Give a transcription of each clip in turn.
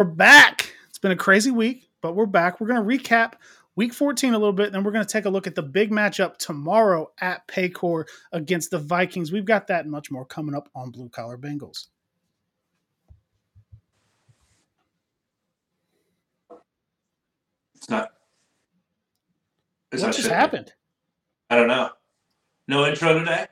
We're back. It's been a crazy week, but we're back. We're going to recap week 14 a little bit, then we're going to take a look at the big matchup tomorrow at Paycor against the Vikings. We've got that and much more coming up on Blue Collar Bengals. It's not. It's what not just happened? I don't know. No intro today?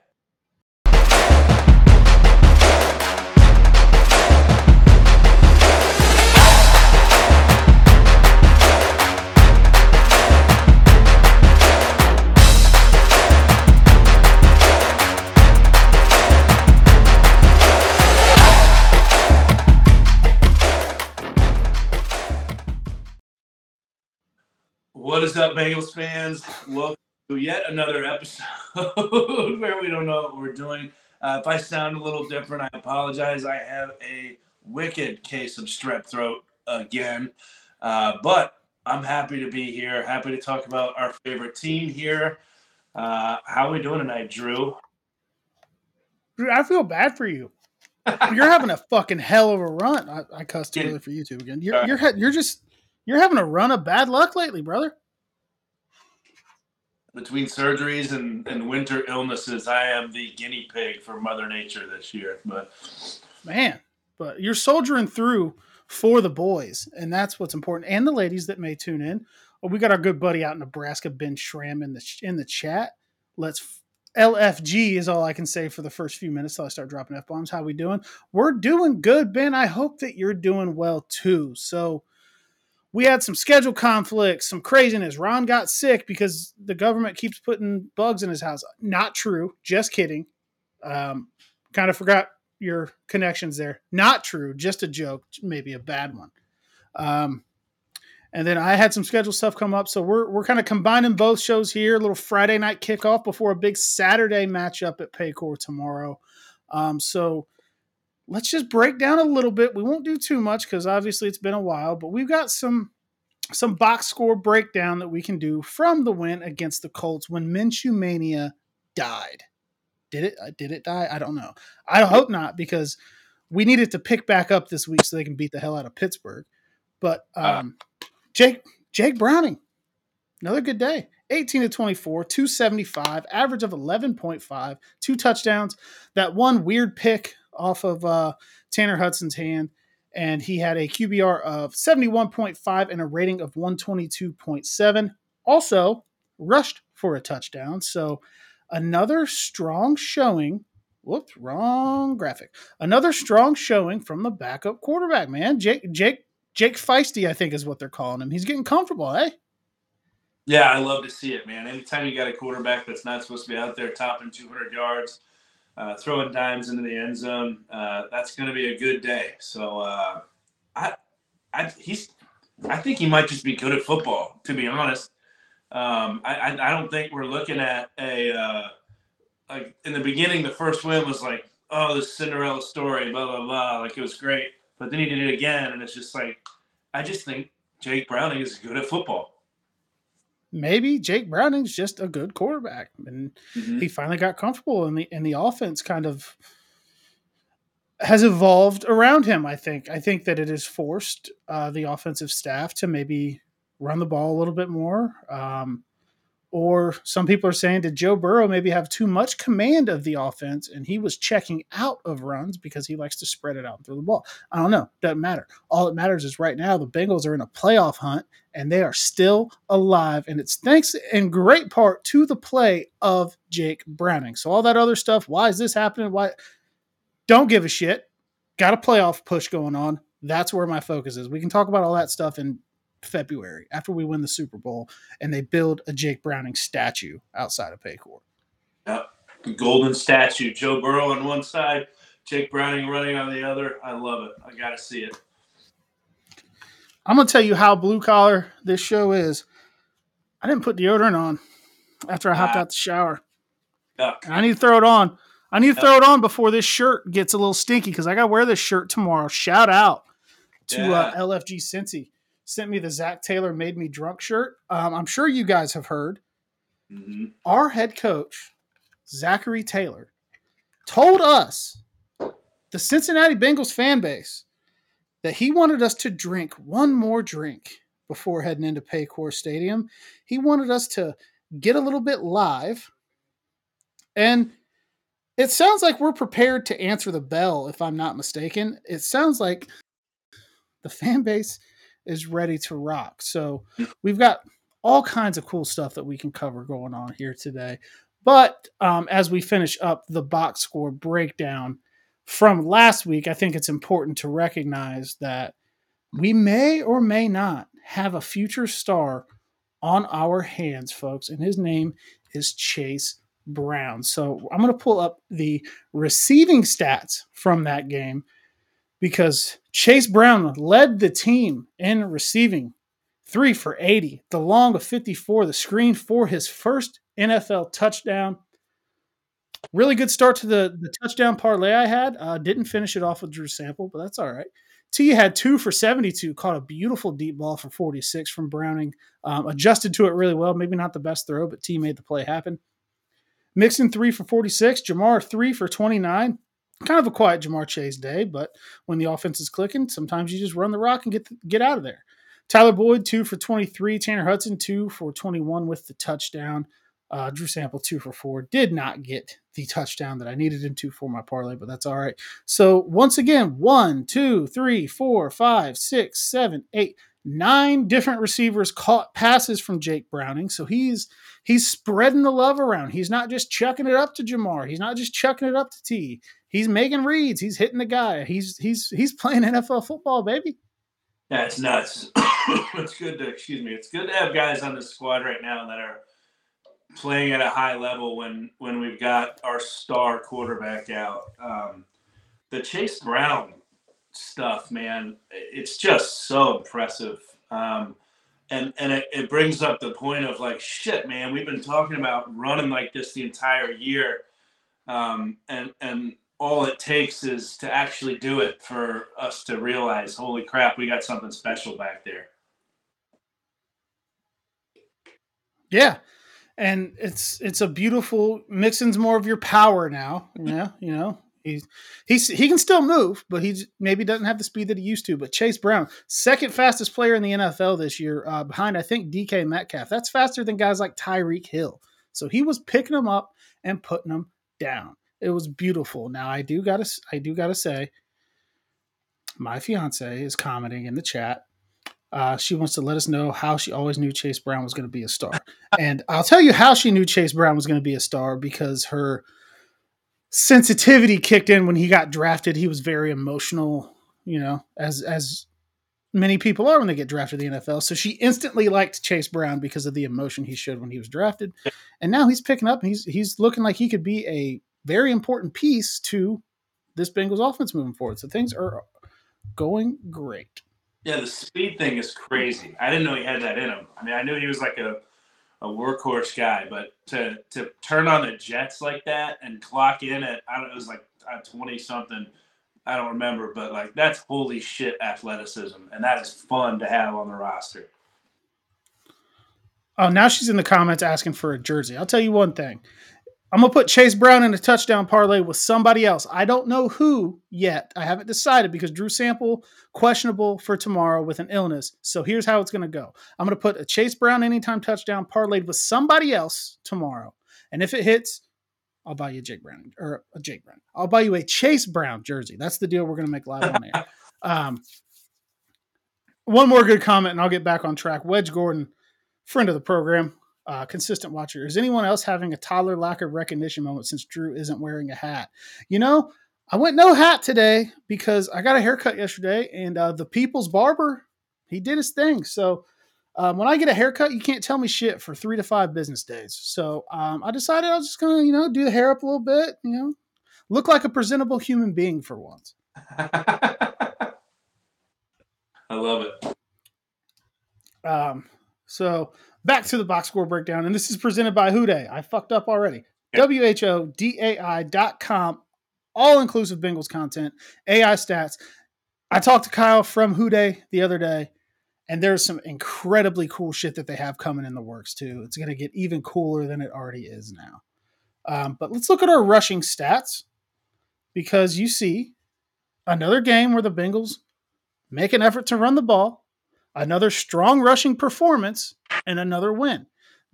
What is up, Bengals fans? Welcome to yet another episode where we don't know what we're doing. Uh, if I sound a little different, I apologize. I have a wicked case of strep throat again. Uh, but I'm happy to be here. Happy to talk about our favorite team here. Uh, how are we doing tonight, Drew? Drew, I feel bad for you. You're having a fucking hell of a run. I, I cussed earlier for YouTube again. You're, you're you're just you're having a run of bad luck lately, brother. Between surgeries and, and winter illnesses, I am the guinea pig for Mother Nature this year. But man, but you're soldiering through for the boys, and that's what's important, and the ladies that may tune in. We got our good buddy out in Nebraska, Ben Schramm, in the in the chat. Let's LFG is all I can say for the first few minutes till I start dropping f bombs. How we doing? We're doing good, Ben. I hope that you're doing well too. So we had some schedule conflicts, some craziness. Ron got sick because the government keeps putting bugs in his house. Not true. Just kidding. Um, kind of forgot your connections there. Not true. Just a joke. Maybe a bad one. Um, and then I had some schedule stuff come up, so we're we're kind of combining both shows here. A little Friday night kickoff before a big Saturday matchup at Paycor tomorrow. Um, so let's just break down a little bit. We won't do too much because obviously it's been a while, but we've got some some box score breakdown that we can do from the win against the Colts when Minshew Mania died. Did it? Uh, did it die? I don't know. I hope not because we needed to pick back up this week so they can beat the hell out of Pittsburgh. But ah. um, Jake Jake Browning, another good day. 18 to 24, 275, average of 11.5, two touchdowns. That one weird pick off of uh, Tanner Hudson's hand, and he had a QBR of 71.5 and a rating of 122.7. Also, rushed for a touchdown. So, another strong showing. Whoops, wrong graphic. Another strong showing from the backup quarterback, man. Jake, Jake, Jake Feisty, I think is what they're calling him. He's getting comfortable, eh? Yeah, I love to see it, man. Anytime you got a quarterback that's not supposed to be out there topping 200 yards, uh, throwing dimes into the end zone. Uh, that's going to be a good day. So uh, I, I, he's, I think he might just be good at football. To be honest, um, I, I, don't think we're looking at a uh, like in the beginning. The first win was like, oh, this Cinderella story, blah blah blah. Like it was great, but then he did it again, and it's just like, I just think Jake Browning is good at football maybe Jake Browning's just a good quarterback, and mm-hmm. he finally got comfortable, and the and the offense kind of has evolved around him. I think. I think that it has forced uh, the offensive staff to maybe run the ball a little bit more. Um, or some people are saying, did Joe Burrow maybe have too much command of the offense and he was checking out of runs because he likes to spread it out and throw the ball? I don't know. Doesn't matter. All that matters is right now the Bengals are in a playoff hunt and they are still alive. And it's thanks in great part to the play of Jake Browning. So all that other stuff, why is this happening? Why? Don't give a shit. Got a playoff push going on. That's where my focus is. We can talk about all that stuff in February after we win the Super Bowl and they build a Jake Browning statue outside of Paycor. Yep. Golden statue. Joe Burrow on one side, Jake Browning running on the other. I love it. I got to see it. I'm going to tell you how blue collar this show is. I didn't put deodorant on after I hopped ah. out the shower. I need to throw it on. I need to throw it on before this shirt gets a little stinky because I got to wear this shirt tomorrow. Shout out to yeah. uh, LFG Cincy sent me the Zac Taylor made me drunk shirt. Um, I'm sure you guys have heard. Mm-hmm. Our head coach, Zachary Taylor, told us, the Cincinnati Bengals fan base, that he wanted us to drink one more drink before heading into Paycor Stadium. He wanted us to get a little bit live. And it sounds like we're prepared to answer the bell, if I'm not mistaken. It sounds like the fan base is ready to rock. So we've got all kinds of cool stuff that we can cover going on here today. But um, as we finish up the box score breakdown from last week, I think it's important to recognize that we may or may not have a future star on our hands, folks, and his name is Chase Brown. So I'm going to pull up the receiving stats from that game because Chase Brown led the team in receiving three for 80, the long of 54, the screen for his first NFL touchdown. Really good start to the, the touchdown parlay I had. Uh, didn't finish it off with Drew Sample, but that's all right. T had two for 72, caught a beautiful deep ball for 46 from Browning. Um, adjusted to it really well. Maybe not the best throw, but T made the play happen. Mixon three for 46. Ja'Marr three for 29. Kind of a quiet Ja'Marr Chase day, but when the offense is clicking, sometimes you just run the rock and get the, get out of there. Tyler Boyd two for 23. Tanner Hudson two for 21 with the touchdown. Uh, Drew Sample two for four did not get the touchdown that I needed him to for my parlay, but that's all right. So once again, one, two, three, four, five, six, seven, eight, nine different receivers caught passes from Jake Browning. So he's he's spreading the love around. He's not just chucking it up to Ja'Marr. He's not just chucking it up to T. He's making reads. He's hitting the guy. He's he's he's playing NFL football, baby. That's nuts. it's good to excuse me. It's good to have guys on the squad right now that are playing at a high level when when we've got our star quarterback out. Um, the Chase Brown stuff, man, it's just so impressive. Um, and and it, it brings up the point of like, shit, man, we've been talking about running like this the entire year. Um, and and all it takes is to actually do it for us to realize, holy crap, we got something special back there. Yeah, and it's it's a beautiful Mixon's more of your power now. Yeah, you know he's he's he can still move, but he maybe doesn't have the speed that he used to. But Chase Brown, second fastest player in the NFL this year, uh, behind I think DK Metcalf. That's faster than guys like Tyreek Hill. So he was picking them up and putting them down. It was beautiful. Now I do gotta I do gotta say, my fiance is commenting in the chat uh, she wants to let us know how she always knew Chase Brown was going to be a star. and I'll tell you how she knew Chase Brown was going to be a star because her sensitivity kicked in when he got drafted. He was very emotional, you know, as as many people are when they get drafted in the NFL. So she instantly liked Chase Brown because of the emotion he showed when he was drafted. And now he's picking up and he's he's looking like he could be a very important piece to this Bengals offense moving forward. So things are going great. Yeah, the speed thing is crazy. I didn't know he had that in him. I mean, I knew he was like a, a workhorse guy, but to to turn on the Jets like that and clock in at I don't know, it was like uh, twenty something. I don't remember, but like that's holy shit athleticism, and that is fun to have on the roster. Oh, now she's in the comments asking for a jersey. I'll tell you one thing. I'm gonna put Chase Brown in a touchdown parlay with somebody else. I don't know who yet. I haven't decided because Drew Sample questionable for tomorrow with an illness. So here's how it's gonna go. I'm gonna put a Chase Brown anytime touchdown parlayed with somebody else tomorrow, and if it hits, I'll buy you a Jake Brown or a Jake Brown. I'll buy you a Chase Brown jersey. That's the deal we're gonna make live on air. Um, one more good comment, and I'll get back on track. Wedge Gordon, friend of the program, uh, consistent watcher. Is anyone else having a toddler lack of recognition moment since Drew isn't wearing a hat? You know, I went no hat today because I got a haircut yesterday, and uh, the people's barber he did his thing. So um, when I get a haircut, you can't tell me shit for three to five business days. So um, I decided I was just gonna, you know, do the hair up a little bit, you know, look like a presentable human being for once. I love it. Um, so back to the box score breakdown, and this is presented by Whodai. I fucked up already. W H O D A I dot com, all inclusive Bengals content, AI stats. I talked to Kyle from Whodai the other day, and there's some incredibly cool shit that they have coming in the works too. It's going to get even cooler than it already is now. Um, but let's look at our rushing stats because you see another game where the Bengals make an effort to run the ball, another strong rushing performance, and another win.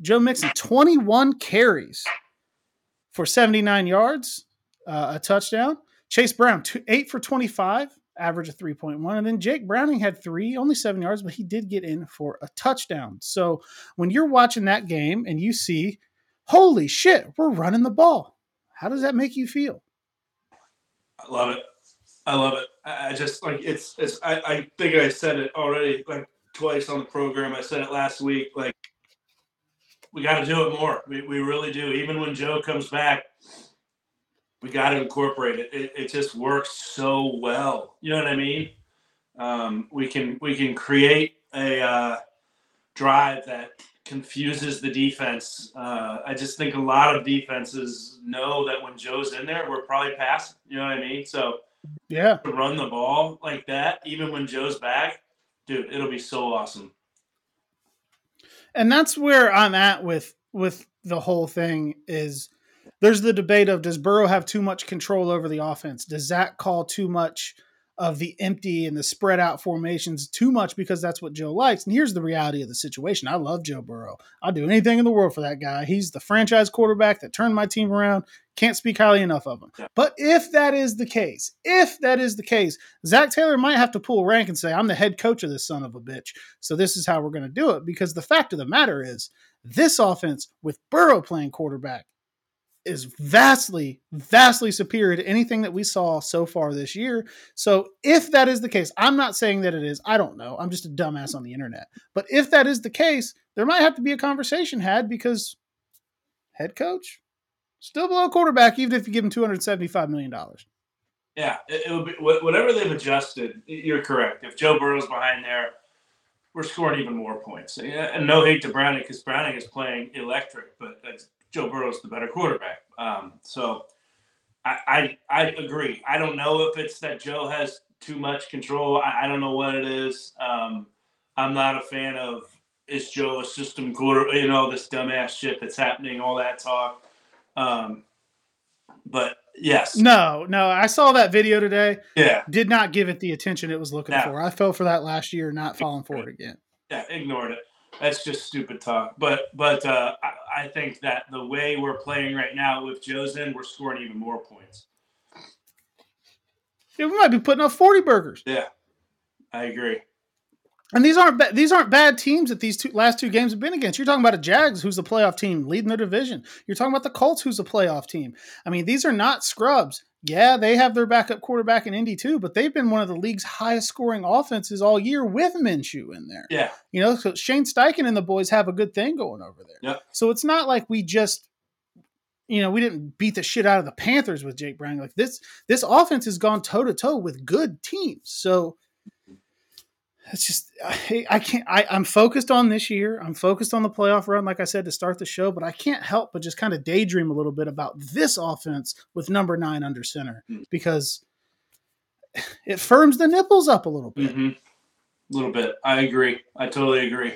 Joe Mixon, 21 carries for 79 yards, uh, a touchdown. Chase Brown, two, 8 for 25, average of 3.1. And then Jake Browning had three, only seven yards, but he did get in for a touchdown. So when you're watching that game and you see, holy shit, we're running the ball, how does that make you feel? I love it. I love it. I just like it's it's I, I think I said it already like twice on the program. I said it last week. Like we got to do it more. We, we really do. Even when Joe comes back, we got to incorporate it. it. It just works so well. You know what I mean? Um, we can we can create a uh, drive that confuses the defense. Uh, I just think a lot of defenses know that when Joe's in there, we're probably passing. You know what I mean? So yeah, to run the ball like that, even when Joe's back, dude, it'll be so awesome. And that's where I'm at with with the whole thing is there's the debate of does Burrow have too much control over the offense? Does Zac call too much of the empty and the spread out formations too much because that's what Joe likes. And here's the reality of the situation. I love Joe Burrow. I'll do anything in the world for that guy. He's the franchise quarterback that turned my team around. Can't speak highly enough of him. But if that is the case, if that is the case, Zac Taylor might have to pull rank and say, I'm the head coach of this son of a bitch. So this is how we're going to do it. Because the fact of the matter is, this offense with Burrow playing quarterback is vastly, vastly superior to anything that we saw so far this year. So, if that is the case, I'm not saying that it is. I don't know. I'm just a dumbass on the internet. But if that is the case, there might have to be a conversation had because head coach still below quarterback, even if you give him 275 million dollars. Yeah, it, would be whatever they've adjusted. You're correct. If Joe Burrow's behind there, we're scoring even more points. And no hate to Browning because Browning is playing electric, but Joe Burrow's the better quarterback. Um, so I, I, I agree. I don't know if it's that Joe has too much control. I, I don't know what it is. Um, I'm not a fan of is Joe a system quarter? You know this dumbass shit that's happening, all that talk. Um, but yes, no, no. I saw that video today. Yeah, did not give it the attention it was looking for. I fell for that last year, not falling for it again. Yeah, ignored it that's just stupid talk. But but uh, I, I, think that the way we're playing right now with Joe's in, we're scoring even more points. Yeah, we might be putting up forty burgers. Yeah, I agree. And these aren't ba- these aren't bad teams that these two last two games have been against. You're talking about a Jags who's a playoff team leading their division. You're talking about the Colts who's a playoff team. I mean, these are not scrubs. Yeah, they have their backup quarterback in Indy too, but they've been one of the league's highest scoring offenses all year with Minshew in there. Yeah. You know, so Shane Steichen and the boys have a good thing going over there. Yeah. So it's not like we just you know, we didn't beat the shit out of the Panthers with Jake Brown. Like this this offense has gone toe to toe with good teams. So it's just I, I can't I, I'm focused on this year. I'm focused on the playoff run, like I said, to start the show, but I can't help but just kind of daydream a little bit about this offense with number nine under center mm. because it firms the nipples up a little bit. Mm-hmm. A little bit. I agree. I totally agree.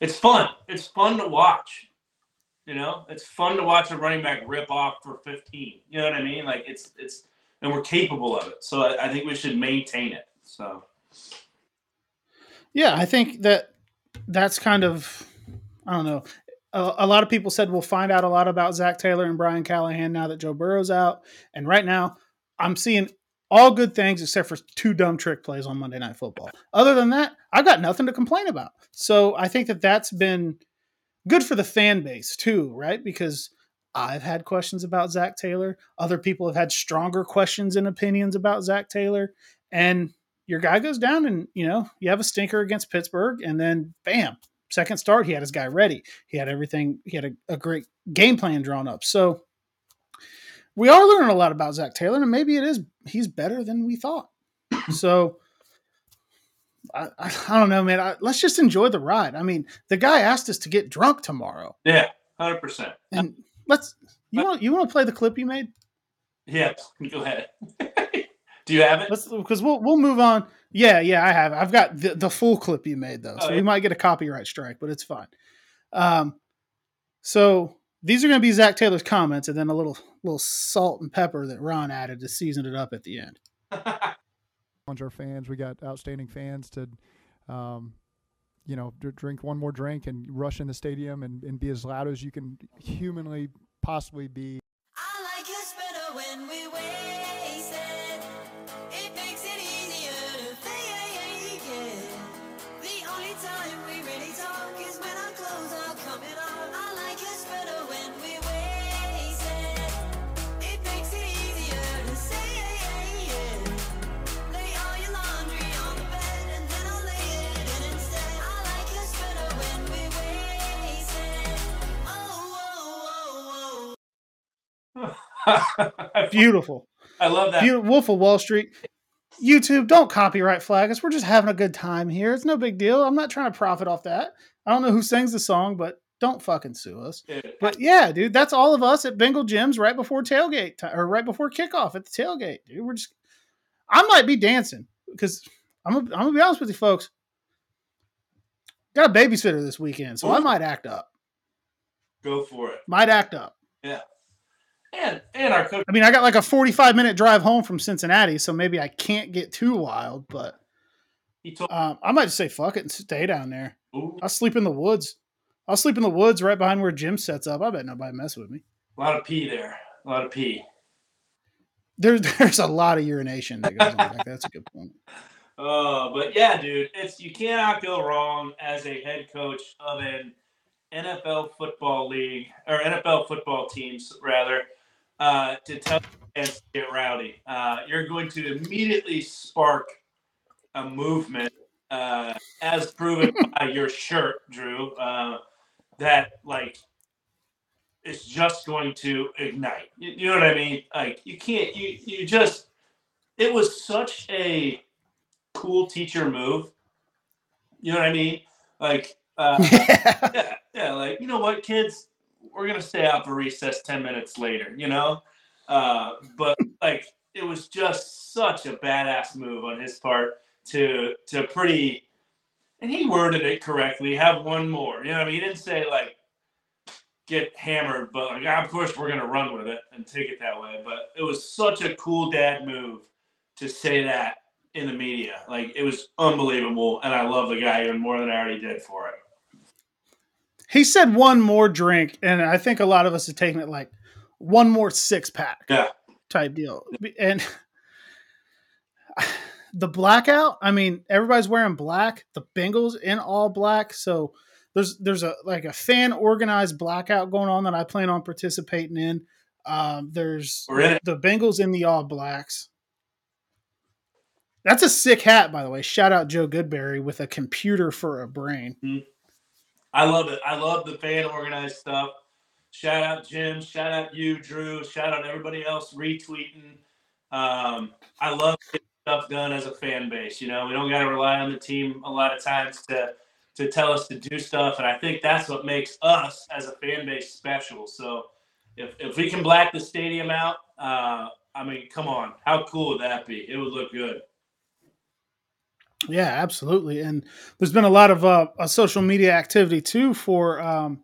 It's fun. It's fun to watch. You know, it's fun to watch a running back rip off for 15. You know what I mean? Like it's it's and we're capable of it. So I, I think we should maintain it. So yeah, I think that that's kind of I don't know. A, a, lot of people said we'll find out a lot about Zac Taylor and Brian Callahan now that Joe Burrow's out. And right now, I'm seeing all good things except for two dumb trick plays on Monday Night Football. Other than that, I've got nothing to complain about. So I think that that's been good for the fan base too, right? Because I've had questions about Zac Taylor. Other people have had stronger questions and opinions about Zac Taylor. And your guy goes down and you know you have a stinker against Pittsburgh, and then bam, second start he had his guy ready. He had everything. He had a, a great game plan drawn up. So we are learning a lot about zac Taylor, and maybe it is he's better than we thought. so. I, I, I, don't know, man. I, let's just enjoy the ride. I mean, the guy asked us to get drunk tomorrow. Yeah, hundred percent. And let's you want you want to play the clip you made? Yeah, go ahead. Do you have it? Because we'll we'll move on. Yeah, yeah, I have. I've got the, the full clip you made though, so oh, yeah. we might get a copyright strike, but it's fine. Um, so these are going to be Zac Taylor's comments, and then a little little salt and pepper that Ron added to season it up at the end. our fans. We got outstanding fans to, um, you know, drink one more drink and rush in the stadium and, and be as loud as you can humanly possibly be. Beautiful. I love that. Beautiful. Wolf of Wall Street. YouTube, don't copyright flag us. We're just having a good time here. It's no big deal. I'm not trying to profit off that. I don't know who sings the song, but don't fucking sue us. But yeah, dude, that's all of us at Bengal Jim's right before tailgate time, or right before kickoff at the tailgate. Dude, we're just. I might be dancing because I'm. I'm gonna be honest with you, folks. Got a babysitter this weekend, so Ooh. I might act up. Go for it. Might act up. Yeah. And and our coach. I mean, I got like a 45 minute drive home from Cincinnati, so maybe I can't get too wild, but he told um, I might just say fuck it and stay down there. Ooh. I'll sleep in the woods. I'll sleep in the woods right behind where Jim sets up. I bet nobody mess with me. A lot of pee there. A lot of pee. There's there's a lot of urination that goes on. That's a good point. Uh, but yeah, dude, it's you cannot go wrong as a head coach of an NFL football league or NFL football teams rather uh, to tell fans to get rowdy. Uh, you're going to immediately spark a movement, uh, as proven by your shirt, Drew. Uh, that like it's just going to ignite. You, you, know what I mean? Like you can't. You you just. It was such a cool teacher move. You know what I mean? Like uh, yeah, yeah. Like you know what, kids we're gonna stay out for recess 10 minutes later you know? Uh, but like it was just such a badass move on his part to to pretty and he worded it correctly have one more you know i mean? He didn't say like get hammered but like of course we're gonna run with it and take it that way but it was such a cool dad move to say that in the media like it was unbelievable and i love the guy even more than i already did for it he said one more drink, and I think a lot of us have taken it like one more six pack, yeah, type deal. And the blackout, I mean, everybody's wearing black. The Bengals in all black, so there's there's a like a fan organized blackout going on that I plan on participating in. Um, there's the Bengals in the all blacks. That's a sick hat, by the way. Shout out Joe Goodberry with a computer for a brain. Mm-hmm. I love it. I love the fan organized stuff. Shout out Jim. Shout out you, Drew. Shout out everybody else retweeting. Um, I love getting stuff done as a fan base. You know, we don't got to rely on the team a lot of times to to tell us to do stuff, and I think that's what makes us as a fan base special. So if if we can black the stadium out, uh, I mean, come on, how cool would that be? It would look good. Yeah, absolutely. And there's been a lot of uh, social media activity too for um,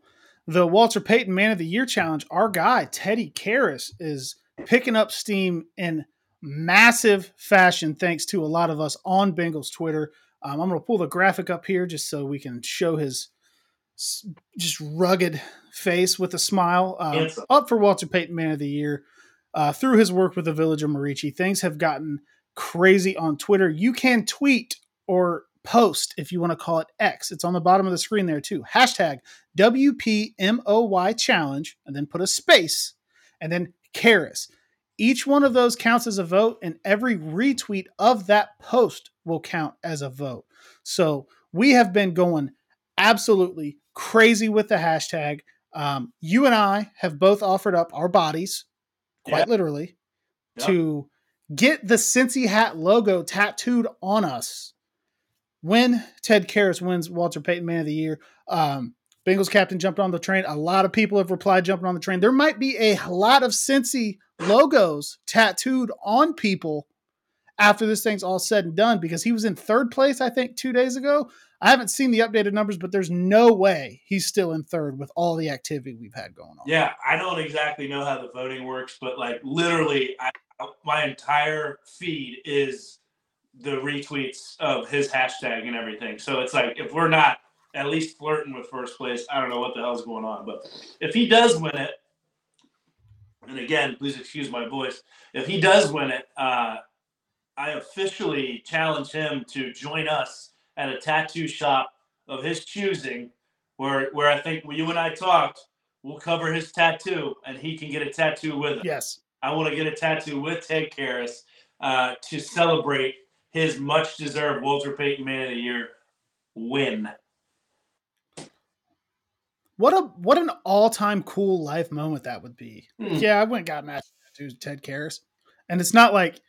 the Walter Payton Man of the Year challenge. Our guy Teddy Karras is picking up steam in massive fashion, thanks to a lot of us on Bengals Twitter. Um, I'm going to pull the graphic up here just so we can show his just rugged face with a smile. Um, up for Walter Payton Man of the Year. Uh, through his work with the Village of Merici, things have gotten crazy on Twitter. You can tweet or post if you want to call it X. It's on the bottom of the screen there too. Hashtag WPMOY challenge and then put a space and then Karras. Each one of those counts as a vote, and every retweet of that post will count as a vote. So we have been going absolutely crazy with the hashtag. Um, you and I have both offered up our bodies, quite yeah. literally, to get the Cincy hat logo tattooed on us when Ted Karras wins Walter Payton Man of the Year. Um, Bengals captain jumped on the train. A lot of people have replied jumping on the train. There might be a lot of Cincy logos tattooed on people after this thing's all said and done because he was in third place, I think, two days ago. I haven't seen the updated numbers, but there's no way he's still in third with all the activity we've had going on. Yeah, I don't exactly know how the voting works, but like literally, I, my entire feed is the retweets of his hashtag and everything. So it's like if we're not at least flirting with first place, I don't know what the hell's going on. But if he does win it, and again, please excuse my voice, if he does win it, uh, I officially challenge him to join us at a tattoo shop of his choosing, where where I think when you and I talked, we'll cover his tattoo and he can get a tattoo with us. Yes. I want to get a tattoo with Ted Karras uh, to celebrate his much deserved Walter Payton Man of the Year win. What a what an all time cool life moment that would be. Hmm. Yeah, I went and got matching tattoos with Ted Karras, and it's not like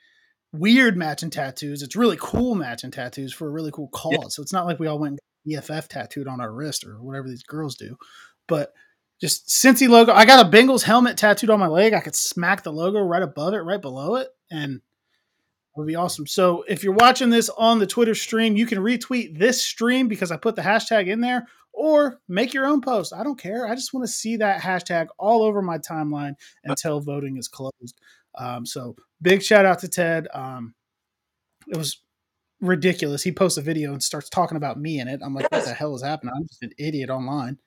weird matching tattoos. It's really cool matching tattoos for a really cool cause. Yeah. So it's not like we all went EFF tattooed on our wrist or whatever these girls do. But just Cincy logo. I got a Bengals helmet tattooed on my leg. I could smack the logo right above it, right below it, and it would be awesome. So if you're watching this on the Twitter stream, you can retweet this stream because I put the hashtag in there, or make your own post. I don't care. I just want to see that hashtag all over my timeline until voting is closed. Um, so big shout out to Ted. Um, it was ridiculous. He posts a video and starts talking about me in it. I'm like, what the hell is happening? I'm just an idiot online.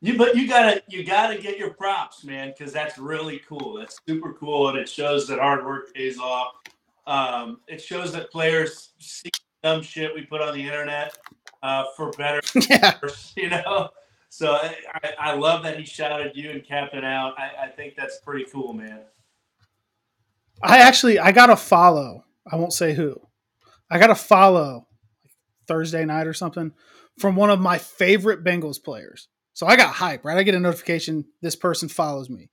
You but you gotta you gotta get your props, man, because that's really cool. That's super cool, and it shows that hard work pays off. Um, it shows that players see dumb shit we put on the internet uh, for better, yeah. you know. So I, I, I love that he shouted you and Captain out. I, I think that's pretty cool, man. I actually I got a follow. I won't say who. I got a follow Thursday night or something from one of my favorite Bengals players. So I got hype, right? I get a notification this person follows me.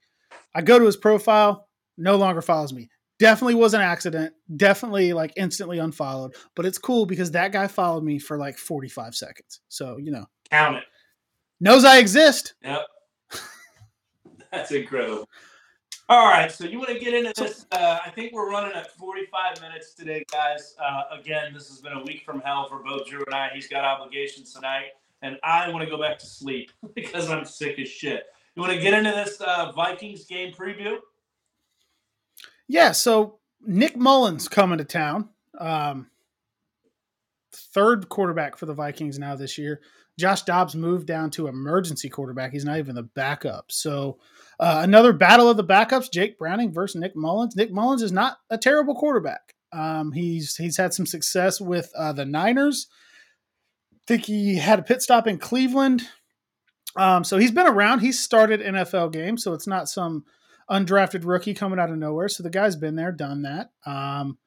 I go to his profile, no longer follows me. Definitely was an accident. Definitely like instantly unfollowed. But it's cool because that guy followed me for like 45 seconds. So, you know, Count it. knows I exist. Yep. That's incredible. All right, so you want to get into this? Uh, I think we're running at 45 minutes today, guys. Uh, again, this has been a week from hell for both Drew and I. He's got obligations tonight, and I want to go back to sleep because I'm sick as shit. You want to get into this uh, Vikings game preview? Yeah, so Nick Mullens coming to town. Um, third quarterback for the Vikings now this year. Josh Dobbs moved down to emergency quarterback. He's not even the backup. So uh, another battle of the backups: Jake Browning versus Nick Mullens. Nick Mullens is not a terrible quarterback. Um, he's he's had some success with uh, the Niners. Think he had a pit stop in Cleveland. Um, so he's been around. He's started NFL games, so it's not some undrafted rookie coming out of nowhere. So the guy's been there, done that. Um,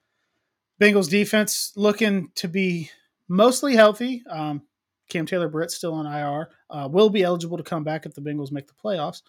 Bengals defense looking to be mostly healthy. Um, Cam Taylor Britt still on IR. Uh, will be eligible to come back if the Bengals make the playoffs.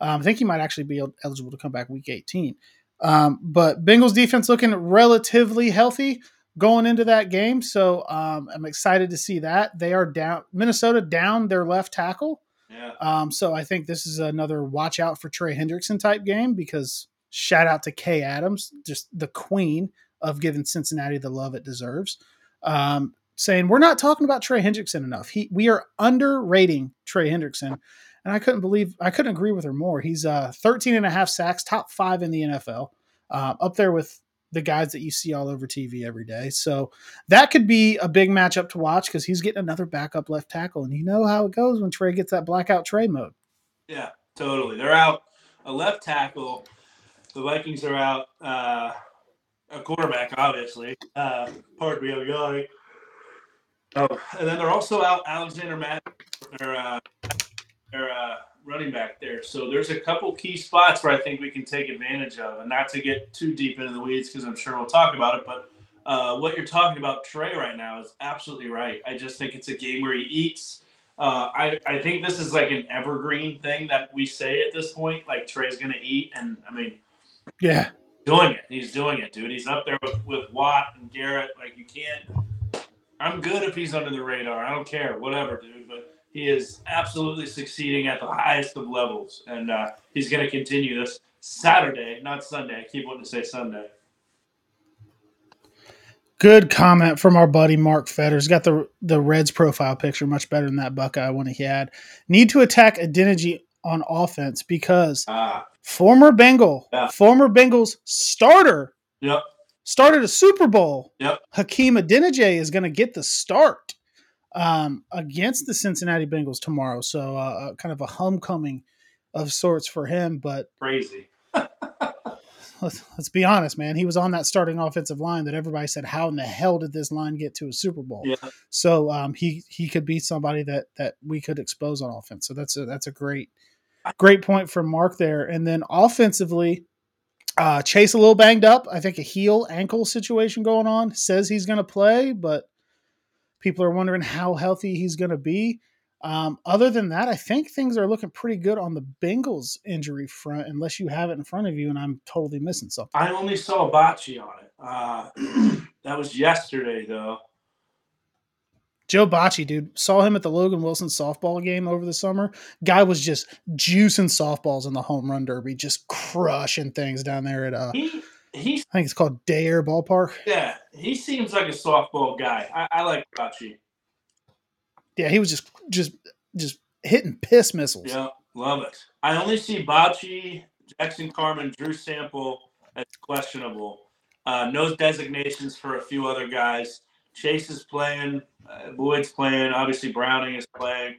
Um, I think he might actually be eligible to come back week 18. Um, but Bengals defense looking relatively healthy going into that game. So um, I'm excited to see that. They are down, Minnesota down their left tackle. Yeah. Um, so I think this is another watch out for Trey Hendrickson type game because shout out to Kay Adams, just the queen of giving Cincinnati the love it deserves. Um, saying we're not talking about Trey Hendrickson enough. He we are underrating Trey Hendrickson. And I couldn't believe I couldn't agree with her more. He's uh 13 and a half sacks, top five in the NFL, uh, up there with the guys that you see all over TV every day. So that could be a big matchup to watch because he's getting another backup left tackle, and you know how it goes when Trey gets that blackout Trey mode. Yeah, totally. They're out a left tackle. The Vikings are out uh, a quarterback, obviously. Uh, pardon me, yawning. Oh, and then they're also out Alexander Matt, their, uh, their uh, running back there. So there's a couple key spots where I think we can take advantage of, and not to get too deep into the weeds because I'm sure we'll talk about it. But uh, what you're talking about Trey right now is absolutely right. I just think it's a game where he eats. Uh, I, I think this is like an evergreen thing that we say at this point. Like Trey's going to eat, and I mean, Yeah, doing it. He's doing it, dude. He's up there with, with Watt and Garrett. Like you can't. I'm good if he's under the radar. I don't care, whatever, dude. He is absolutely succeeding at the highest of levels, and uh, he's going to continue this Saturday, not Sunday. I keep wanting to say Sunday. good comment from our buddy Mark Fetters. Got the the Reds profile picture much better than that Buckeye one he had. Need to attack Adeniji on offense because Ah, former Bengal, Yeah. former Bengals starter yep. started a Super Bowl. Yep. Hakeem Adeniji is going to get the start um, against the Cincinnati Bengals tomorrow. So, uh, kind of a homecoming of sorts for him. But Crazy. let's, let's be honest, man. He was on that starting offensive line that everybody said, "How in the hell did this line get to a Super Bowl?" Yeah. So um, he he could be somebody that that we could expose on offense. So that's a that's a great great point from Mark there. And then offensively, uh, Chase a little banged up. I think a heel ankle situation going on. Says he's going to play, but people are wondering how healthy he's going to be. Um, other than that, I think things are looking pretty good on the Bengals injury front, unless you have it in front of you and I'm totally missing something. I only saw Bachie on it. Uh, that was yesterday, though. Joe Bachie, dude, saw him at the Logan Wilson softball game over the summer. Guy was just juicing softballs in the home run derby, just crushing things down there at uh, He he I think it's called Dare Ballpark. yeah he seems like a softball guy. I, I like Bachie. Yeah, he was just just just hitting piss missiles. Yeah, love it. I only see Bachie, Jackson Carman, Drew Sample as questionable. Uh, no designations for a few other guys. Chase is playing. Uh, Boyd's playing. Obviously, Browning is playing.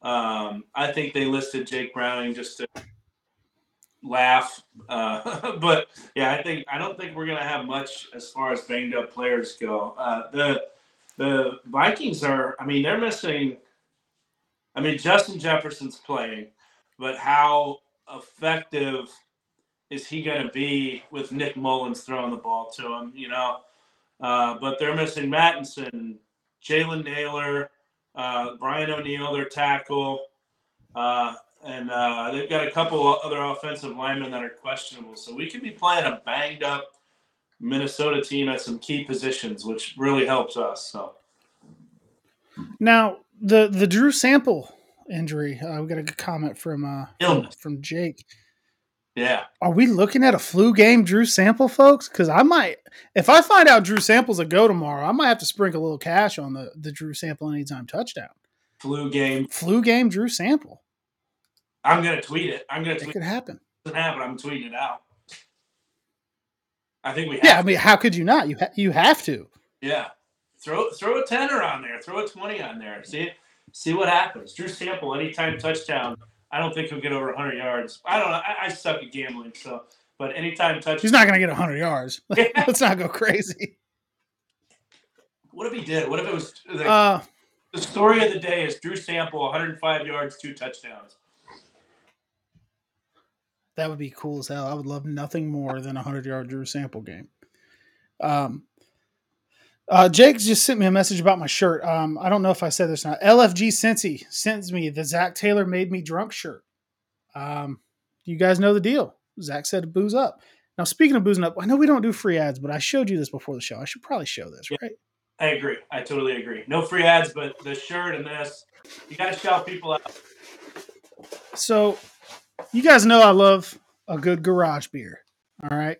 Um, I think they listed Jake Browning just to laugh. Uh, but yeah, I think I don't think we're gonna have much as far as banged up players go. Uh, the the Vikings are. I mean, they're missing. I mean, Justin Jefferson's playing, but how effective is he going to be with Nick Mullens throwing the ball to him? You know, uh, but they're missing Mattison, Jalen Nailor, uh, Brian O'Neill, their tackle, uh, and uh, they've got a couple other offensive linemen that are questionable. So we could be playing a banged up Minnesota team at some key positions, which really helps us. So Now the the Drew Sample injury, uh, we got a good comment from uh illness, from Jake. yeah. Are we looking at a flu game, Drew Sample, folks? Because I might, if I find out Drew Sample's a go tomorrow, I might have to sprinkle a little cash on the the Drew Sample anytime touchdown. Flu game. Flu game, Drew Sample. I'm gonna tweet it. I'm gonna It tweet could happen. it. Doesn't happen. I'm tweeting it out. I think we have. Yeah, I mean, how could you not? You ha- you have to. Yeah. Throw throw a tenner on there. Throw a twenty on there. See see what happens. Drew Sample, anytime touchdown. I don't think he'll get over 100 yards. I don't know. I, I suck at gambling, so but anytime touchdown. He's not going to get 100 yards. Let's not go crazy. What if he did? What if it was the, Uh, the story of the day is Drew Sample, 105 yards, two touchdowns. That would be cool as hell. I would love nothing more than a 100 yard Drew Sample game. Um, uh, Jake just sent me a message about my shirt. Um, I don't know if I said this or not. LFG Cincy sends me the Zac Taylor made me drunk shirt. Um, you guys know the deal. Zac said to booze up. Now, speaking of boozing up, I know we don't do free ads, but I showed you this before the show. I should probably show this, right? I agree. I totally agree. No free ads, but the shirt and this, you got to shout people out. So, you guys know I love a good garage beer. All right.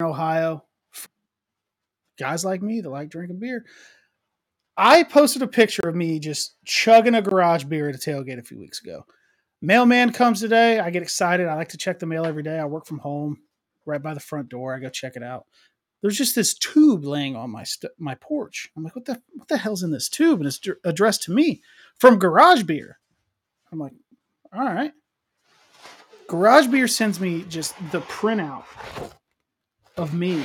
Ohio, guys like me that like drinking beer. I posted a picture of me just chugging a garage beer at a tailgate a few weeks ago. Mailman comes today. I get excited. I like to check the mail every day. I work from home right by the front door. I go check it out. There's just this tube laying on my st- my porch. I'm like, what the what the hell's in this tube? And it's d- addressed to me from Garage Beer. I'm like, all right. Garage Beer sends me just the printout of me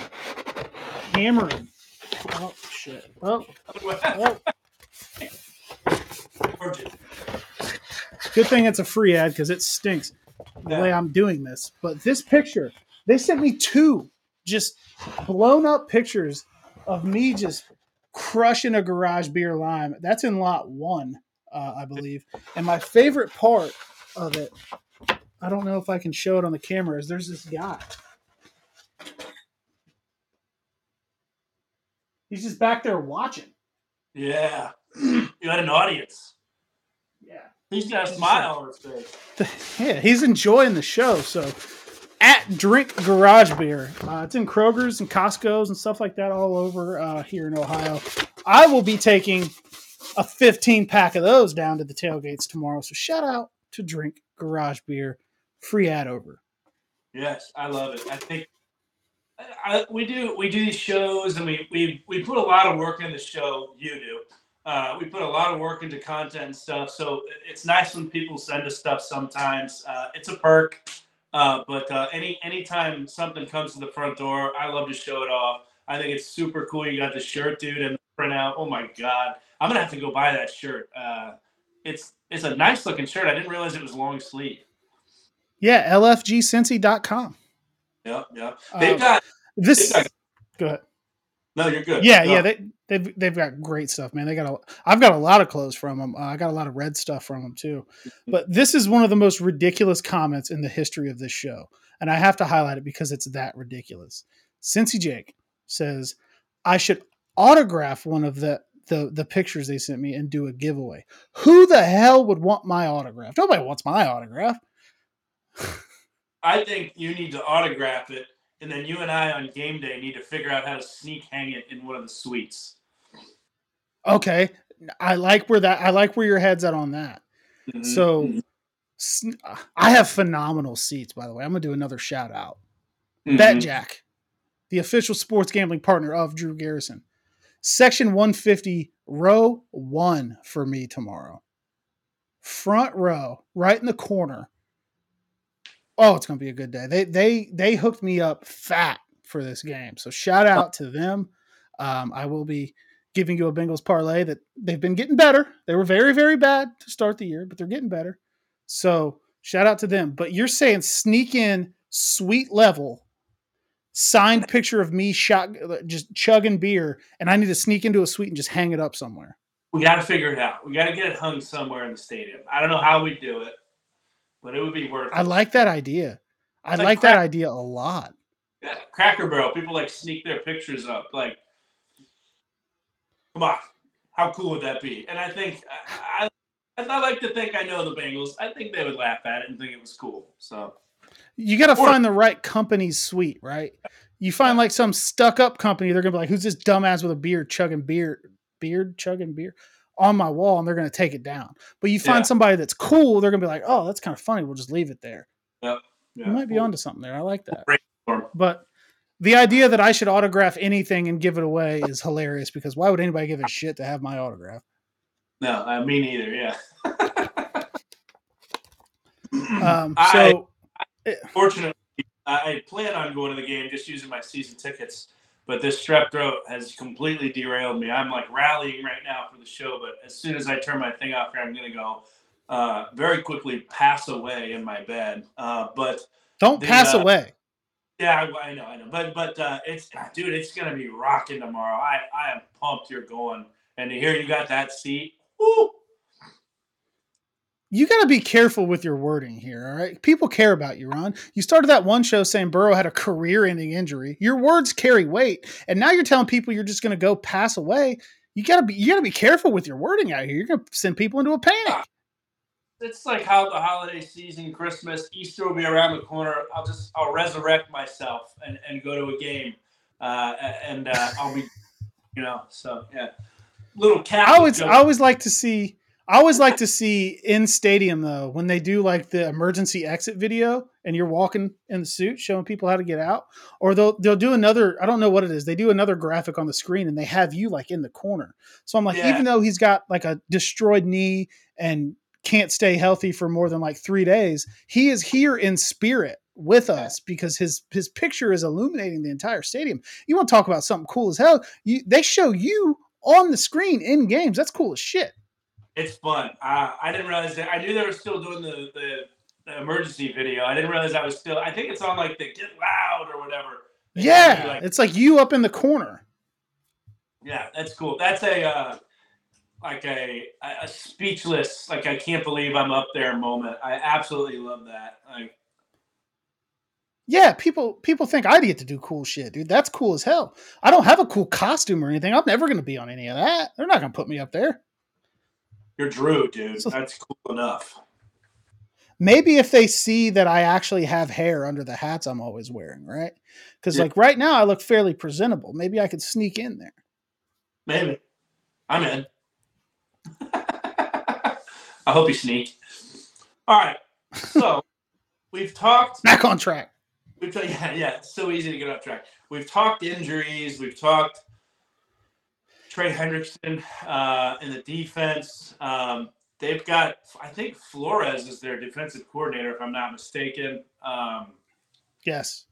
hammering. Oh shit! Oh, oh. Good thing it's a free ad because it stinks the way I'm doing this. But this picture, they sent me two just blown up pictures of me just crushing a garage beer lime. That's in lot one, uh, I believe. And my favorite part of it, I don't know if I can show it on the cameras. there's this guy. He's just back there watching. Yeah. you had an audience. Yeah. He's got a smile on his face. Yeah, he's enjoying the show. So at Drink Garage Beer, uh, it's in Kroger's and Costco's and stuff like that all over uh, here in Ohio. I will be taking a 15 pack of those down to the tailgates tomorrow. So shout out to Drink Garage Beer. Free ad over. Yes, I love it. I think I, we do we do these shows and we, we we put a lot of work in the show. You do. Uh, we put a lot of work into content and stuff. So it's nice when people send us stuff. Sometimes uh, it's a perk. Uh, but uh, any anytime something comes to the front door, I love to show it off. I think it's super cool. You got the shirt, dude, and the printout. Oh my god, I'm gonna have to go buy that shirt. Uh, it's it's a nice looking shirt. I didn't realize it was long sleeve. Yeah, lfgcincy.com. Yeah, yeah. They've got this. they've got- go ahead. no, you're good. Yeah, No. yeah, they they've they've got great stuff, man. They got a I've got a lot of clothes from them. Uh, I got a lot of red stuff from them too. But this is one of the most ridiculous comments in the history of this show, and I have to highlight it because it's that ridiculous. Cincy Jake says I should autograph one of the the the pictures they sent me and do a giveaway. Who the hell would want my autograph? Nobody wants my autograph. I think you need to autograph it, and then you and I on game day need to figure out how to sneak hang it in one of the suites. Okay, I like where that I like where your head's at on that. Mhm. So I have phenomenal seats, by the way. I'm gonna do another shout out. Mhm. BetJack, the official sports gambling partner of Drew Garrison. Section 150, row one for me tomorrow. Front row, right in the corner. Oh, it's gonna be a good day. They they they hooked me up fat for this game. So shout out to them. Um, I will be giving you a Bengals parlay that they've been getting better. They were very, very bad to start the year, but they're getting better. So shout out to them. But you're saying sneak in sweet level signed picture of me shot just chugging beer, and I need to sneak into a suite and just hang it up somewhere. We got to figure it out. We got to get it hung somewhere in the stadium. I don't know how we do it, but it would be worth. I it. like that idea. I like like that idea a lot. Yeah, Cracker Barrel. People like sneak their pictures up. Like, come on, how cool would that be? And I think I, I, I like to think I know the Bengals. I think they would laugh at it and think it was cool. So You got to find the right company's suite, right? You find like some stuck up company, they're gonna be like, "Who's this dumbass with a beard chugging beer, beard chugging beer on my wall?" And they're gonna take it down. But you find Yeah. somebody that's cool, they're gonna be like, "Oh, that's kind of funny. We'll just leave it there." yeah, You might be onto something there. I like that. But the idea that I should autograph anything and give it away is hilarious because why would anybody give a shit to have my autograph? No, uh, me neither. Yeah. Um, I- Fortunately, I plan on going to the game just using my season tickets, but this strep throat has completely derailed me. I'm like rallying right now for the show, but as soon as I turn my thing off here, I'm going to go uh, very quickly pass away in my bed. Uh, but don't the, pass uh, away. yeah, I, I know, I know, but but uh, it's dude, it's going to be rocking tomorrow. I I am pumped you're going, and to hear you got that seat. Woo! You got to be careful with your wording here, all right? People care about you, Ron. You started that one show saying Burrow had a career-ending injury. Your words carry weight, and now you're telling people you're just going to go pass away. You got to be you got to be careful with your wording out here. You're going to send people into a panic. it's like how the holiday season, Christmas, Easter will be around the corner. I'll just I'll resurrect myself and, and go to a game, uh, and uh, I'll be, you know, so yeah, little cat. I always I always like to see I always like to see in stadium though when they do like the emergency exit video and you're walking in the suit showing people how to get out or they'll they'll do another I don't know what it is they do another graphic on the screen and they have you like in the corner. So I'm like Yeah. even though he's got like a destroyed knee and can't stay healthy for more than like 3 days he is here in spirit with us because his his picture is illuminating the entire stadium. You want to talk about something cool as hell? You they show you on the screen in games. That's cool as shit It's fun. Uh, I didn't realize that. I knew they were still doing the, the, the emergency video. I didn't realize I was still. I think it's on like the get loud or whatever. They Yeah, like- it's like you up in the corner. Yeah, that's cool. That's a uh, like a, a speechless, like I can't believe I'm up there moment. I absolutely love that. Like, Yeah, people people think I get to do cool shit, dude. That's cool as hell. I don't have a cool costume or anything. I'm never gonna be on any of that. They're not gonna put me up there. You're Drew, dude. That's cool enough. Maybe if they see that I actually have hair under the hats I'm always wearing, right? Because Yeah. like right now I look fairly presentable. Maybe I could sneak in there. Maybe. I'm in. I hope you sneak. All right. So we've talked Back on track. We've talked, yeah, yeah, it's so easy to get off track. We've talked injuries. We've talked Trey Hendrickson uh, in the defense. Um, they've got, I think Flores is their defensive coordinator, if I'm not mistaken. Um, yes.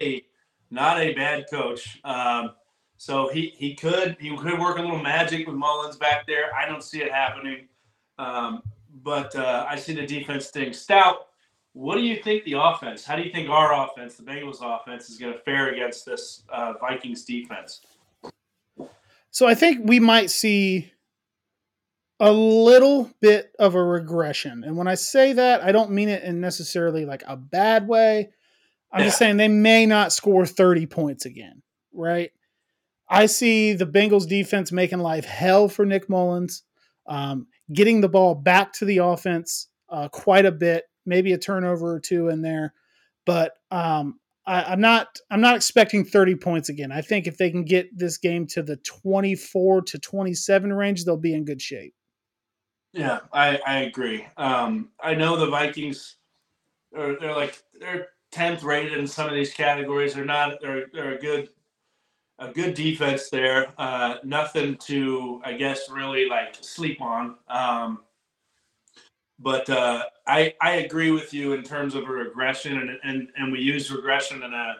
A, not a bad coach. Um, so he, he could he could work a little magic with Mullens back there. I don't see it happening, um, but uh, I see the defense thing stout. What do you think the offense? How do you think our offense, the Bengals offense, is going to fare against this uh, Vikings defense? So I think we might see a little bit of a regression. And when I say that, I don't mean it in necessarily like a bad way. I'm yeah. just saying they may not score 30 points again, right? I see the Bengals defense making life hell for Nick Mullens, um, getting the ball back to the offense uh, quite a bit, maybe a turnover or two in there. But um, I, am not I'm not expecting 30 points again. I think if they can get this game to the 24 to 27 range, they'll be in good shape. Yeah, I, I agree. Um, I know the Vikings are they're like they're 10th rated in some of these categories. They're not they're they're a good a good defense there. Uh, nothing to I guess really like sleep on. Um, but uh, I I agree with you in terms of a regression, and and and we use regression in a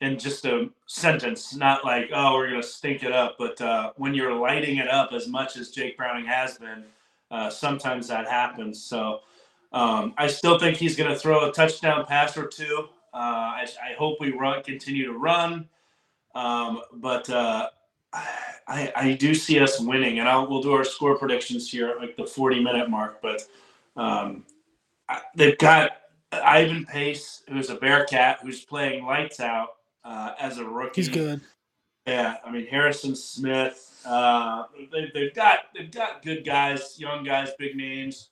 in just a sentence, not like oh we're gonna stink it up, but uh, when you're lighting it up as much as Jake Browning has been, uh, sometimes that happens. So um, I still think he's gonna throw a touchdown pass or two. Uh, I, I hope we run continue to run, um, but uh, I, I do see us winning, and I'll, we'll do our score predictions here at like the 40 minute mark, but. Um, they've got Ivan Pace, who's a Bearcat, who's playing lights out uh, as a rookie. He's good. Yeah, I mean Harrison Smith. Uh, they, they've got they've got good guys, young guys, big names.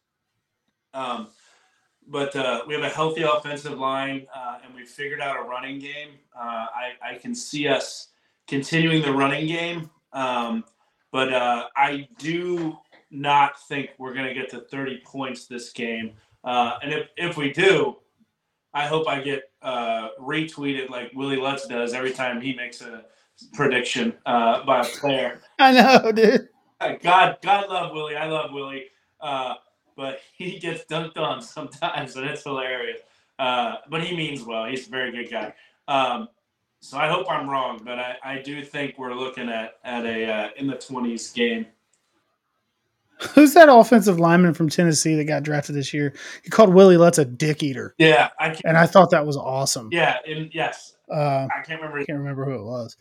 Um, but uh, we have a healthy offensive line, uh, and we figured out a running game. Uh, I, I can see us continuing the running game, um, but uh, I do not think we're going to get to 30 points this game. Uh, and if, if we do, I hope I get uh, retweeted like Willie Lutz does every time he makes a prediction uh, by a player. I know, dude. Uh, God, God love Willie. I love Willie, uh, but he gets dunked on sometimes, and it's hilarious. Uh, but he means well. He's a very good guy. Um, so I hope I'm wrong, but I, I do think we're looking at at a in the 20s game. Who's that offensive lineman from Tennessee that got drafted this year? He called Willie Lutz a dick eater. Yeah, I and I thought that was awesome. Yeah, and yes, uh, I can't remember. I Can't remember who it was.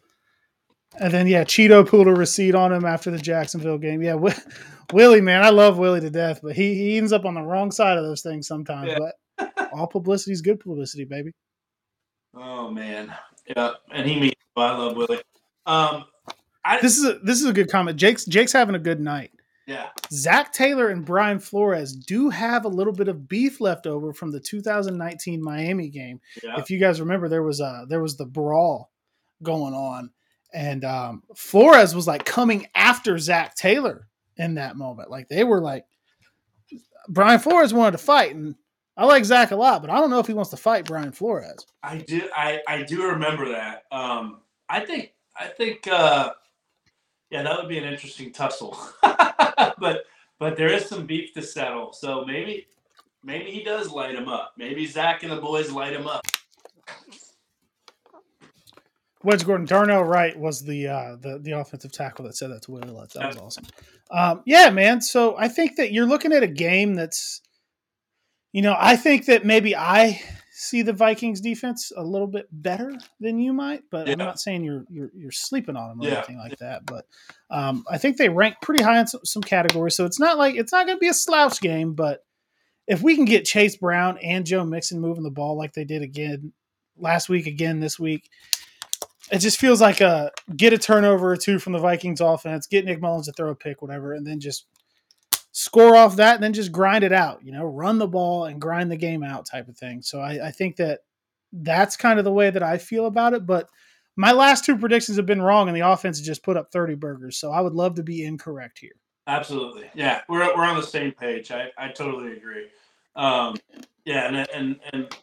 And then yeah, Cheeto pulled a receipt on him after the Jacksonville game. Yeah, Willie, man, I love Willie to death, but he, he ends up on the wrong side of those things sometimes. Yeah. But all publicity is good publicity, baby. Oh man, yeah, and he means I love Willie. Um, I, this is a, this is a good comment. Jake's Jake's having a good night. Yeah. Zac Taylor and Brian Flores do have a little bit of beef left over from the 2019 Miami game. Yeah. If you guys remember, there was a there was the brawl going on, and um, Flores was like coming after Zac Taylor in that moment. Like they were like Brian Flores wanted to fight, and I like Zac a lot, but I don't know if he wants to fight Brian Flores. I do. I I do remember that. Um, I think I think. Uh, yeah, that would be an interesting tussle. but but there is some beef to settle. So maybe maybe he does light him up. Maybe Zac and the boys light him up. Wedge Gordon Darnell Wright was the uh, the the offensive tackle that said that to Willie Lutz. That was awesome. Um, yeah, man. So I think that you're looking at a game that's, you know, I think that maybe I see the Vikings defense a little bit better than you might, but yeah. I'm not saying you're you're you're sleeping on them or yeah. anything like that. But um, I think they rank pretty high in some, some categories, so it's not like it's not going to be a slouch game. But if we can get Chase Brown and Joe Mixon moving the ball like they did again last week, again this week, it just feels like a get a turnover or two from the Vikings offense, get Nick Mullens to throw a pick, whatever, and then just score off that and then just grind it out, you know, run the ball and grind the game out type of thing. So I, I think that that's kind of the way that I feel about it. But my last two predictions have been wrong and the offense just put up 30 burgers. So I would love to be incorrect here. Absolutely. Yeah. We're, we're on the same page. I, I totally agree. Um, yeah. And, and, and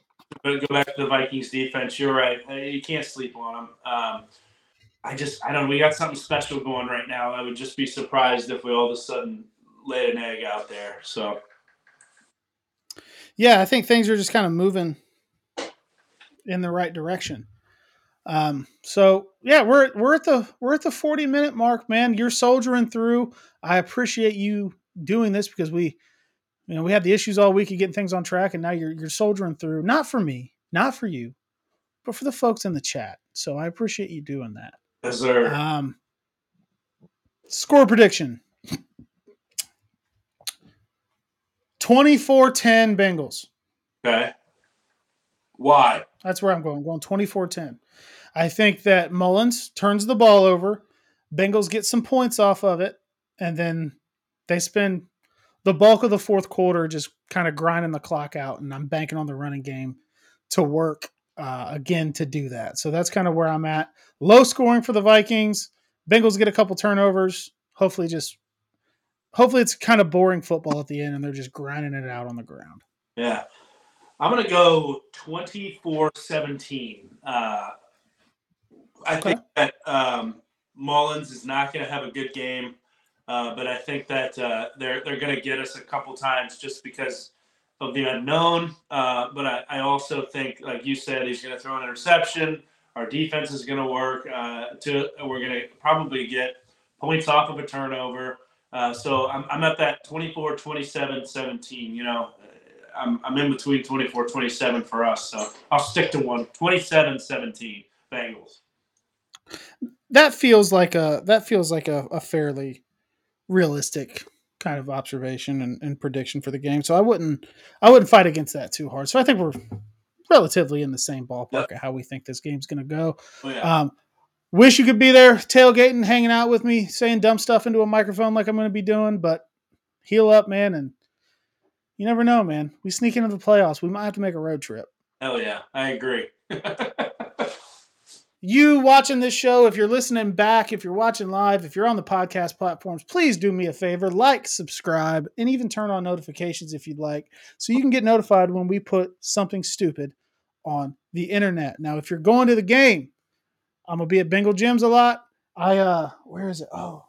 go back to the Vikings defense. You're right. Uh, you can't sleep on them. Um, I just, I don't know. We got something special going right now. I would just be surprised if we all of a sudden laid an egg out there. So, yeah, I think things are just kind of moving in the right direction. Um, so yeah, we're we're at the we're at the 40 minute mark, man. You're soldiering through. I appreciate you doing this because we you know, we had the issues all week of getting things on track, and now you're you're soldiering through. Not for me, not for you, but for the folks in the chat. So I appreciate you doing that. Yes, sir. Um, score prediction 24 10 Bengals. Okay. Why? That's where I'm going. I'm going 24 10. I think that Mullens turns the ball over. Bengals get some points off of it. And then they spend the bulk of the fourth quarter just kind of grinding the clock out. And I'm banking on the running game to work uh, again to do that. So that's kind of where I'm at. Low scoring for the Vikings. Bengals get a couple turnovers. Hopefully, just hopefully it's kind of boring football at the end and they're just grinding it out on the ground. Yeah. I'm going to go 24 17. Uh, I okay. think that um, Mullens is not going to have a good game, uh, but I think that uh, they're, they're going to get us a couple times just because of the unknown. Uh, but I, I, also think, like you said, he's going to throw an interception. Our defense is going to work. Uh, to we're going to probably get points off of a turnover. Uh, so I'm, I'm at that 24, 27, 17. You know, I'm, I'm in between 24, 27 for us. So I'll stick to one 27, 17 Bengals. That feels like a that feels like a, a fairly realistic kind of observation and, and, prediction for the game. So I wouldn't I wouldn't fight against that too hard. So I think we're relatively in the same ballpark yep. of how we think this game's going to go. Oh, yeah. um, wish you could be there tailgating, hanging out with me, saying dumb stuff into a microphone like I'm going to be doing, but heal up, man, and you never know, man. We sneak into the playoffs. We might have to make a road trip. Hell yeah, I agree. you watching this show, if you're listening back, if you're watching live, if you're on the podcast platforms, please do me a favor like, subscribe, and even turn on notifications if you'd like, so you can get notified when we put something stupid on the internet. Now, if you're going to the game, I'm gonna be at Bengal Jim's a lot. I uh, where is it? Oh,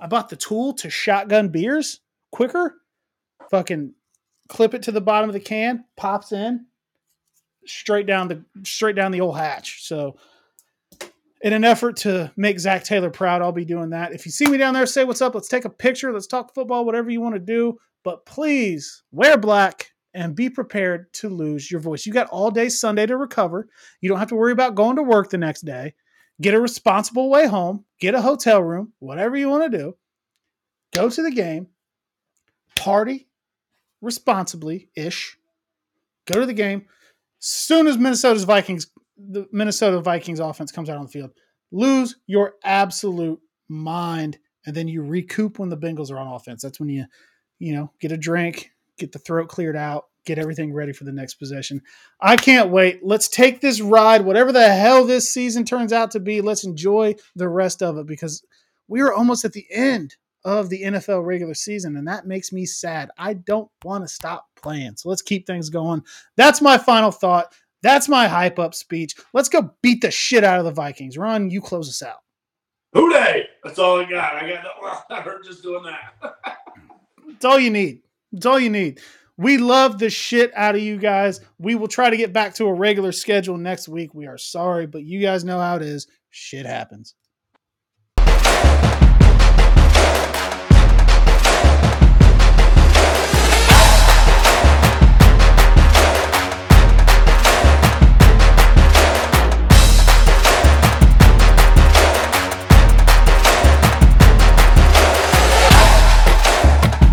I bought the tool to shotgun beers quicker fucking clip it to the bottom of the can, pops in, straight down the straight down the old hatch. So in an effort to make Zac Taylor proud, I'll be doing that. If you see me down there, say what's up. Let's take a picture. Let's talk football, whatever you want to do. But please wear black and be prepared to lose your voice. You got all day Sunday to recover. You don't have to worry about going to work the next day. Get a responsible way home, get a hotel room, whatever you want to do. Go to the game, party, responsibly ish. Go to the game. Soon as Minnesota's Vikings, the Minnesota Vikings offense comes out on the field, lose your absolute mind, and then you recoup when the Bengals are on offense. That's when you, you know, get a drink, get the throat cleared out, get everything ready for the next possession. I can't wait. Let's take this ride, whatever the hell this season turns out to be. Let's enjoy the rest of it because we are almost at the end of the NFL regular season, and that makes me sad. I don't want to stop playing. So let's keep things going. That's my final thought. That's my hype up speech. Let's go beat the shit out of the Vikings. Ron, you close us out. Dey? That's all I got. I got. Well, I heard just doing that. It's all you need. It's all you need. We love the shit out of you guys. We will try to get back to a regular schedule next week. We are sorry, but you guys know how it is. Shit happens.